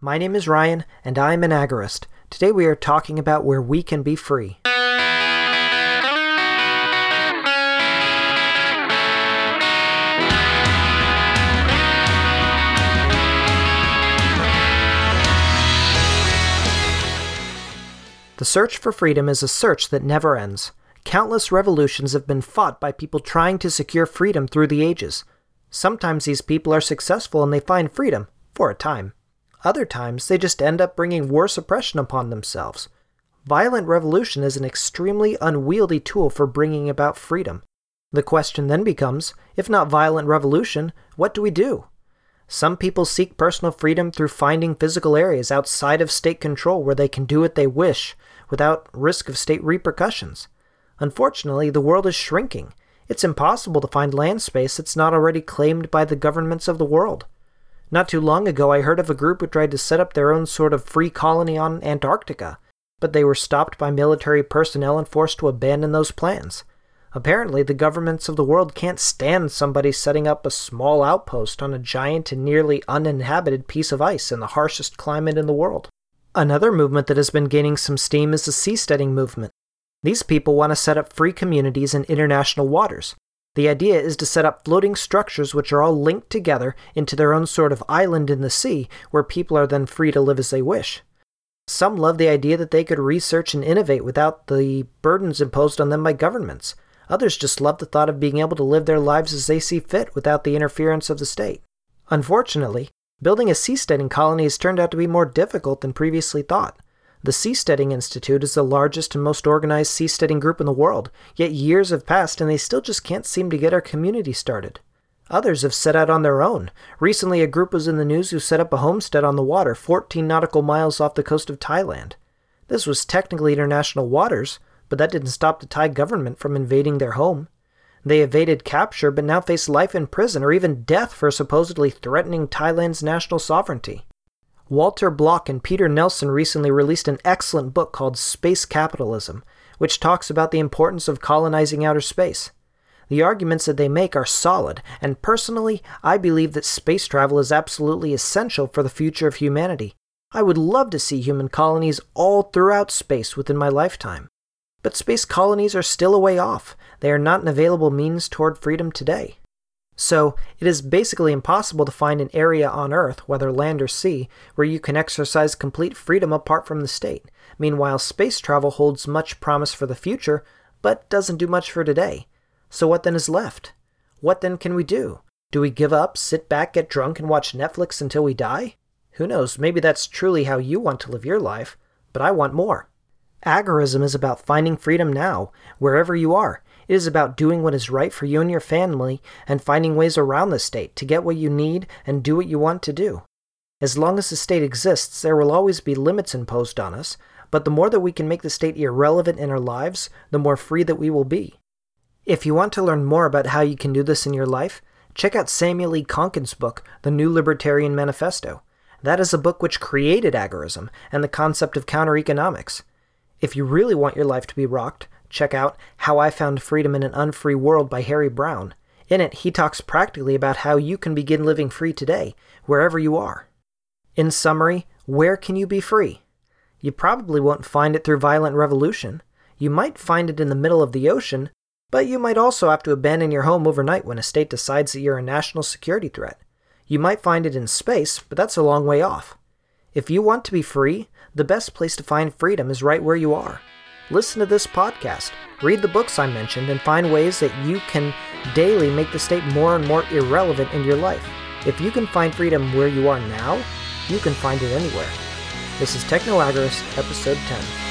My name is Ryan, and I'm an agorist. Today we are talking about where we can be free. The search for freedom is a search that never ends. Countless revolutions have been fought by people trying to secure freedom through the ages. Sometimes these people are successful and they find freedom, for a time. Other times, they just end up bringing worse oppression upon themselves. Violent revolution is an extremely unwieldy tool for bringing about freedom. The question then becomes if not violent revolution, what do we do? Some people seek personal freedom through finding physical areas outside of state control where they can do what they wish without risk of state repercussions. Unfortunately, the world is shrinking. It's impossible to find land space that's not already claimed by the governments of the world. Not too long ago, I heard of a group who tried to set up their own sort of free colony on Antarctica, but they were stopped by military personnel and forced to abandon those plans. Apparently, the governments of the world can't stand somebody setting up a small outpost on a giant and nearly uninhabited piece of ice in the harshest climate in the world. Another movement that has been gaining some steam is the seasteading movement. These people want to set up free communities in international waters. The idea is to set up floating structures which are all linked together into their own sort of island in the sea, where people are then free to live as they wish. Some love the idea that they could research and innovate without the burdens imposed on them by governments. Others just love the thought of being able to live their lives as they see fit without the interference of the state. Unfortunately, building a seasteading colony has turned out to be more difficult than previously thought. The Seasteading Institute is the largest and most organized seasteading group in the world, yet years have passed and they still just can't seem to get our community started. Others have set out on their own. Recently, a group was in the news who set up a homestead on the water 14 nautical miles off the coast of Thailand. This was technically international waters, but that didn't stop the Thai government from invading their home. They evaded capture but now face life in prison or even death for supposedly threatening Thailand's national sovereignty. Walter Block and Peter Nelson recently released an excellent book called Space Capitalism, which talks about the importance of colonizing outer space. The arguments that they make are solid, and personally, I believe that space travel is absolutely essential for the future of humanity. I would love to see human colonies all throughout space within my lifetime. But space colonies are still a way off. They are not an available means toward freedom today. So, it is basically impossible to find an area on Earth, whether land or sea, where you can exercise complete freedom apart from the state. Meanwhile, space travel holds much promise for the future, but doesn't do much for today. So, what then is left? What then can we do? Do we give up, sit back, get drunk, and watch Netflix until we die? Who knows, maybe that's truly how you want to live your life, but I want more. Agorism is about finding freedom now, wherever you are. It is about doing what is right for you and your family and finding ways around the state to get what you need and do what you want to do. As long as the state exists, there will always be limits imposed on us, but the more that we can make the state irrelevant in our lives, the more free that we will be. If you want to learn more about how you can do this in your life, check out Samuel E. Konkin's book, The New Libertarian Manifesto. That is a book which created agorism and the concept of counter economics. If you really want your life to be rocked, check out How I Found Freedom in an Unfree World by Harry Browne. In it, he talks practically about how you can begin living free today, wherever you are. In summary, where can you be free? You probably won't find it through violent revolution. You might find it in the middle of the ocean, but you might also have to abandon your home overnight when a state decides that you're a national security threat. You might find it in space, but that's a long way off. If you want to be free, the best place to find freedom is right where you are listen to this podcast, read the books I mentioned, and find ways that you can daily make the state more and more irrelevant in your life. If you can find freedom where you are now, you can find it anywhere. This is Techno Agorist, episode 10.